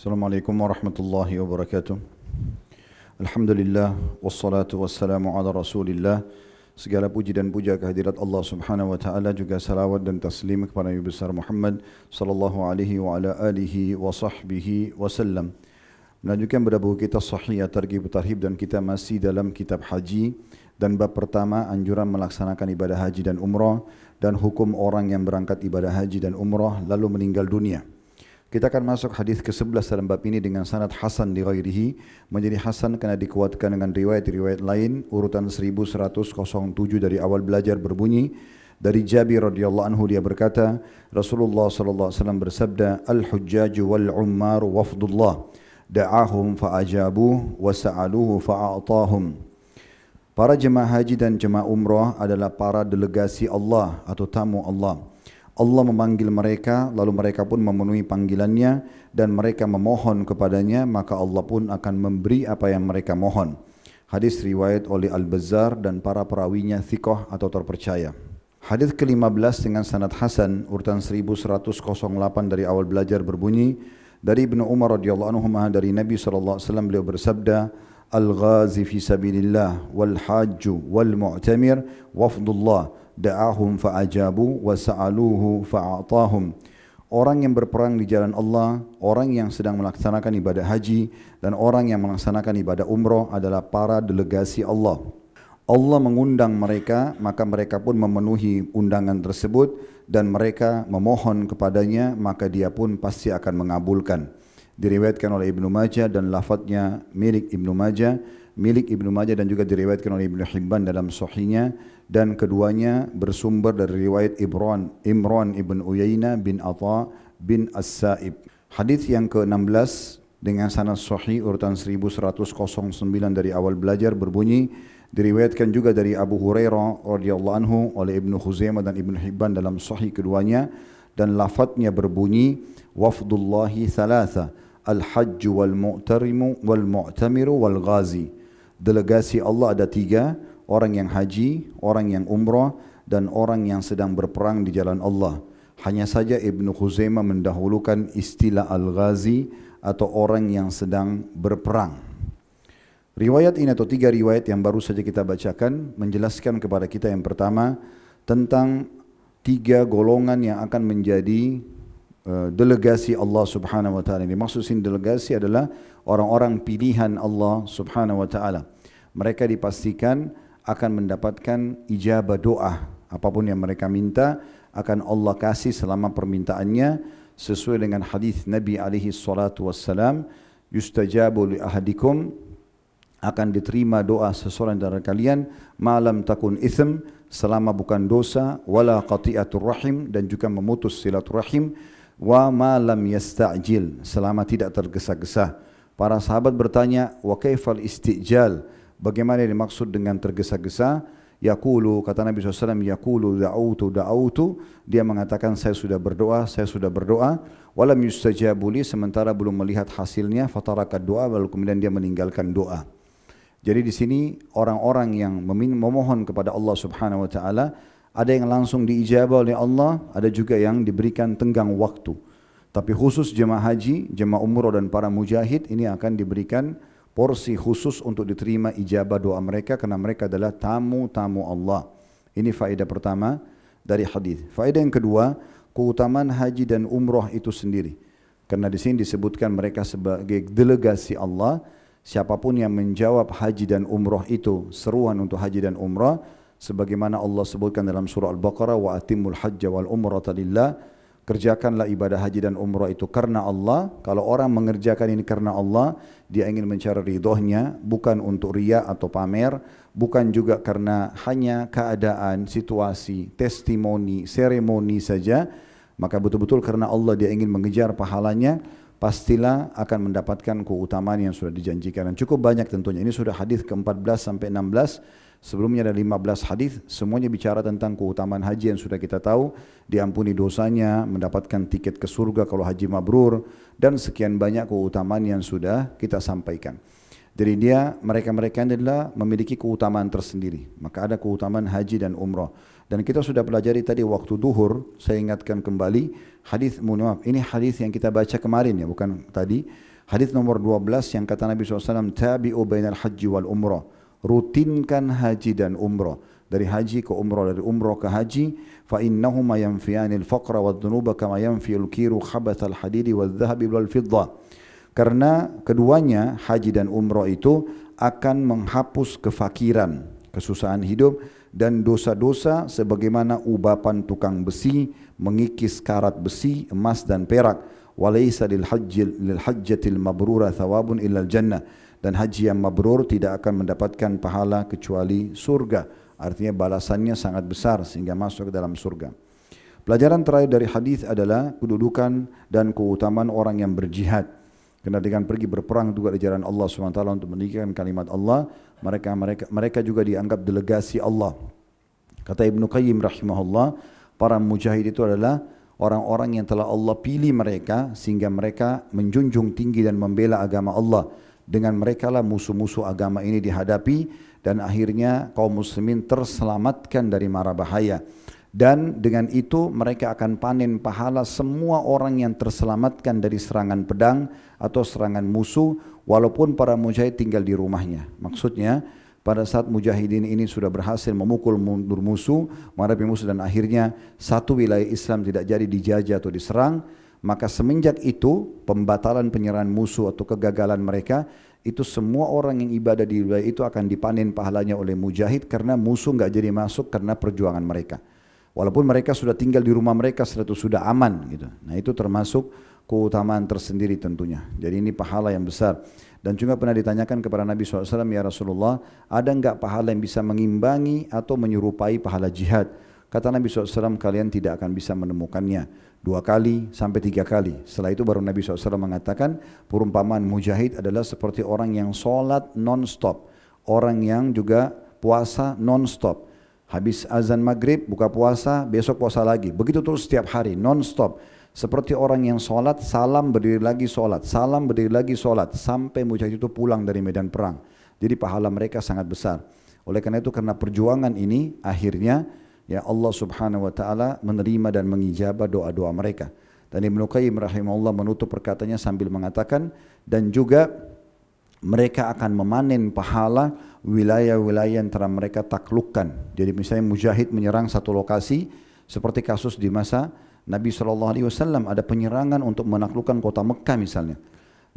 Assalamualaikum warahmatullahi wabarakatuh. Alhamdulillah wassalatu wassalamu ala Rasulillah. Segala puji dan puja kehadirat Allah Subhanahu wa taala juga salawat dan taslim kepada Nabi besar Muhammad sallallahu alaihi wa ala alihi wa sahbihi wasallam. Melanjutkan pada buku kita Sahih Targhib Tarhib dan kita masih dalam kitab haji dan bab pertama anjuran melaksanakan ibadah haji dan umrah dan hukum orang yang berangkat ibadah haji dan umrah lalu meninggal dunia. Kita akan masuk hadis ke-11 dalam bab ini dengan sanad hasan di ghairihi. Menjadi hasan kerana dikuatkan dengan riwayat-riwayat lain. Urutan 1107 dari awal belajar berbunyi. Dari Jabir radhiyallahu anhu dia berkata Rasulullah sallallahu alaihi wasallam bersabda al-hujjaj wal ummar wafdullah. Da'ahum fa'ajabuh wa sa'aluhu fa'atahum Para jemaah haji dan jemaah umrah adalah para delegasi Allah atau tamu Allah. Allah memanggil mereka lalu mereka pun memenuhi panggilannya dan mereka memohon kepadanya maka Allah pun akan memberi apa yang mereka mohon. Hadis riwayat oleh Al-Bazzar dan para perawinya thiqah atau terpercaya. Hadis ke-15 dengan sanad hasan urutan 1108 dari awal belajar berbunyi dari Ibnu Umar radhiyallahu anhu dari Nabi sallallahu alaihi wasallam beliau bersabda Al-ghazi fi sabilillah wal hajj wal mu'tamir wafdullah da'ahum fa'ajabu wa sa'aluhu fa'atahum. Orang yang berperang di jalan Allah orang yang sedang melaksanakan ibadah haji dan orang yang melaksanakan ibadah umrah adalah para delegasi Allah. Allah mengundang mereka maka mereka pun memenuhi undangan tersebut dan mereka memohon kepadanya maka dia pun pasti akan mengabulkan. Diriwayatkan oleh Ibnu Majah dan lafadznya milik Ibnu Majah milik Ibnu Majah dan juga diriwayatkan oleh Ibnu Hibban dalam sahihnya dan keduanya bersumber dari riwayat Ibran Imran ibn Uyainah bin Atha bin As-Sa'ib. Hadis yang ke-16 dengan sanad sahih urutan 1109 dari awal belajar berbunyi diriwayatkan juga dari Abu Hurairah radhiyallahu anhu oleh Ibnu Khuzaimah dan Ibnu Hibban dalam sahih keduanya dan lafadznya berbunyi wafdullahi thalatha al-hajj wal mu'tarimu wal mu'tamiru wal ghazi delegasi Allah ada tiga orang yang haji, orang yang umrah dan orang yang sedang berperang di jalan Allah. Hanya saja Ibn Khuzaimah mendahulukan istilah Al-Ghazi atau orang yang sedang berperang. Riwayat ini atau tiga riwayat yang baru saja kita bacakan menjelaskan kepada kita yang pertama tentang tiga golongan yang akan menjadi uh, delegasi Allah Subhanahu wa taala. Maksud sini delegasi adalah orang-orang pilihan Allah Subhanahu wa taala. Mereka dipastikan akan mendapatkan ijabah doa. Apapun yang mereka minta akan Allah kasih selama permintaannya sesuai dengan hadis Nabi alaihi salatu wassalam yustajabu li ahadikum akan diterima doa seseorang dari kalian malam takun ithm selama bukan dosa wala qati'atur rahim dan juga memutus silaturahim wa ma lam yasta'jil selama tidak tergesa-gesa. Para sahabat bertanya wa kaifal istijal Bagaimana dimaksud dengan tergesa-gesa? Yaqulu kata Nabi SAW Yaqulu da'autu da'autu Dia mengatakan saya sudah berdoa Saya sudah berdoa Walam yustajabuli Sementara belum melihat hasilnya Fatarakat doa Lalu kemudian dia meninggalkan doa Jadi di sini orang-orang yang memohon kepada Allah Subhanahu Wa Taala ada yang langsung diijabah oleh Allah, ada juga yang diberikan tenggang waktu. Tapi khusus jemaah haji, jemaah umrah dan para mujahid ini akan diberikan porsi khusus untuk diterima ijabah doa mereka karena mereka adalah tamu-tamu Allah. Ini faedah pertama dari hadis. Faedah yang kedua, keutamaan haji dan umrah itu sendiri. Karena di sini disebutkan mereka sebagai delegasi Allah, siapapun yang menjawab haji dan umrah itu seruan untuk haji dan umrah sebagaimana Allah sebutkan dalam surah Al-Baqarah wa atimul hajja wal umrata lillah kerjakanlah ibadah haji dan umrah itu karena Allah. Kalau orang mengerjakan ini karena Allah, dia ingin mencari ridhonya, bukan untuk ria atau pamer, bukan juga karena hanya keadaan, situasi, testimoni, seremoni saja, maka betul-betul karena Allah dia ingin mengejar pahalanya, pastilah akan mendapatkan keutamaan yang sudah dijanjikan. Dan cukup banyak tentunya. Ini sudah hadis ke-14 sampai 16 Sebelumnya ada 15 hadis, semuanya bicara tentang keutamaan haji yang sudah kita tahu, diampuni dosanya, mendapatkan tiket ke surga kalau haji mabrur dan sekian banyak keutamaan yang sudah kita sampaikan. Jadi dia mereka-mereka ini adalah memiliki keutamaan tersendiri. Maka ada keutamaan haji dan umrah. Dan kita sudah pelajari tadi waktu duhur, saya ingatkan kembali hadis maaf, ini hadis yang kita baca kemarin ya, bukan tadi. Hadis nomor 12 yang kata Nabi SAW, Tabi'u bainal haji wal umrah. Rutinkan haji dan umrah. Dari haji ke umrah, dari umrah ke haji. Fa innahuma yanfiyani al-faqra wa dhunuba kama yanfi al-kiru khabath al-hadidi wa dhahabi wal fidda. Karena keduanya, haji dan umrah itu akan menghapus kefakiran, kesusahan hidup dan dosa-dosa sebagaimana ubapan tukang besi mengikis karat besi, emas dan perak walaysa lil hajj lil hajjatil mabrura thawabun illa jannah dan haji yang mabrur tidak akan mendapatkan pahala kecuali surga. Artinya balasannya sangat besar sehingga masuk ke dalam surga. Pelajaran terakhir dari hadis adalah kedudukan dan keutamaan orang yang berjihad. Kerana dengan pergi berperang juga di jalan Allah SWT untuk meninggikan kalimat Allah mereka mereka mereka juga dianggap delegasi Allah. Kata Ibnu Qayyim rahimahullah para mujahid itu adalah orang-orang yang telah Allah pilih mereka sehingga mereka menjunjung tinggi dan membela agama Allah. Dengan mereka lah musuh-musuh agama ini dihadapi dan akhirnya kaum muslimin terselamatkan dari mara bahaya. Dan dengan itu mereka akan panen pahala semua orang yang terselamatkan dari serangan pedang atau serangan musuh walaupun para mujahid tinggal di rumahnya. Maksudnya, pada saat mujahidin ini sudah berhasil memukul mundur musuh, menghadapi musuh dan akhirnya satu wilayah Islam tidak jadi dijajah atau diserang, maka semenjak itu pembatalan penyerahan musuh atau kegagalan mereka itu semua orang yang ibadah di wilayah itu akan dipanen pahalanya oleh mujahid karena musuh enggak jadi masuk karena perjuangan mereka. Walaupun mereka sudah tinggal di rumah mereka setelah sudah aman gitu. Nah itu termasuk keutamaan tersendiri tentunya. Jadi ini pahala yang besar. Dan juga pernah ditanyakan kepada Nabi SAW, Ya Rasulullah, ada enggak pahala yang bisa mengimbangi atau menyerupai pahala jihad? Kata Nabi SAW, kalian tidak akan bisa menemukannya. Dua kali sampai tiga kali. Setelah itu baru Nabi SAW mengatakan, perumpamaan mujahid adalah seperti orang yang solat non-stop. Orang yang juga puasa non-stop. Habis azan maghrib, buka puasa, besok puasa lagi. Begitu terus setiap hari, non-stop. Seperti orang yang solat, salam berdiri lagi solat, salam berdiri lagi solat, sampai mujahid itu pulang dari medan perang. Jadi pahala mereka sangat besar. Oleh karena itu, karena perjuangan ini, akhirnya ya Allah subhanahu wa ta'ala menerima dan mengijabah doa-doa mereka. Dan Ibn Qayyim rahimahullah menutup perkataannya sambil mengatakan, dan juga mereka akan memanen pahala wilayah-wilayah yang telah mereka taklukkan. Jadi misalnya mujahid menyerang satu lokasi, seperti kasus di masa Nabi SAW ada penyerangan untuk menaklukkan kota Mekah misalnya.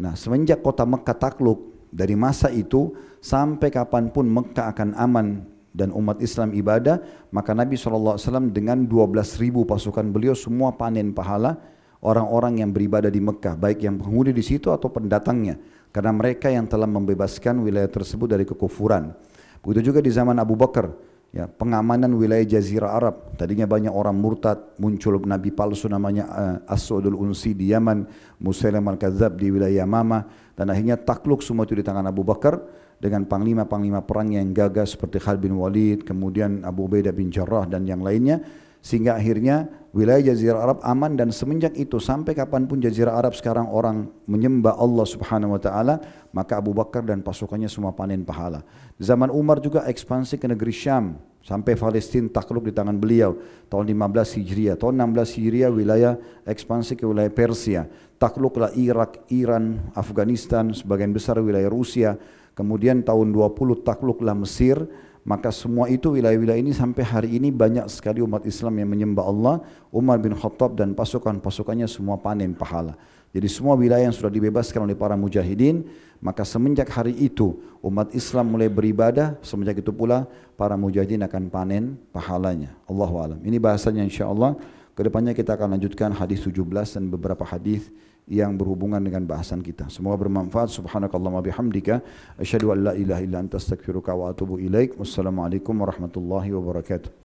Nah semenjak kota Mekah takluk dari masa itu sampai kapanpun Mekah akan aman dan umat Islam ibadah maka Nabi SAW dengan 12 ribu pasukan beliau semua panen pahala orang-orang yang beribadah di Mekah baik yang penghuni di situ atau pendatangnya karena mereka yang telah membebaskan wilayah tersebut dari kekufuran. Begitu juga di zaman Abu Bakar ya, pengamanan wilayah Jazirah Arab. Tadinya banyak orang murtad, muncul nabi palsu namanya uh, As-Saudul Unsi di Yaman, Musailam Al-Kadzab di wilayah Yamama dan akhirnya takluk semua itu di tangan Abu Bakar dengan panglima-panglima perang yang gagah seperti Khalid bin Walid, kemudian Abu Ubaidah bin Jarrah dan yang lainnya sehingga akhirnya wilayah Jazirah Arab aman dan semenjak itu sampai kapanpun Jazirah Arab sekarang orang menyembah Allah Subhanahu wa taala maka Abu Bakar dan pasukannya semua panen pahala. Zaman Umar juga ekspansi ke negeri Syam sampai Palestina takluk di tangan beliau tahun 15 Hijriah. Tahun 16 Hijriah wilayah ekspansi ke wilayah Persia. Takluklah Irak, Iran, Afghanistan, sebagian besar wilayah Rusia. Kemudian tahun 20 takluklah Mesir maka semua itu wilayah-wilayah ini sampai hari ini banyak sekali umat Islam yang menyembah Allah. Umar bin Khattab dan pasukan-pasukannya semua panen pahala. Jadi semua wilayah yang sudah dibebaskan oleh para mujahidin, maka semenjak hari itu umat Islam mulai beribadah, semenjak itu pula para mujahidin akan panen pahalanya. Allahu alam. Ini bahasanya insya-Allah. Kedepannya kita akan lanjutkan hadis 17 dan beberapa hadis yang berhubungan dengan bahasan kita. Semoga bermanfaat. Subhanakallahumma bihamdika asyhadu an la ilaha illa anta astaghfiruka wa atubu ilaik. Wassalamualaikum warahmatullahi wabarakatuh.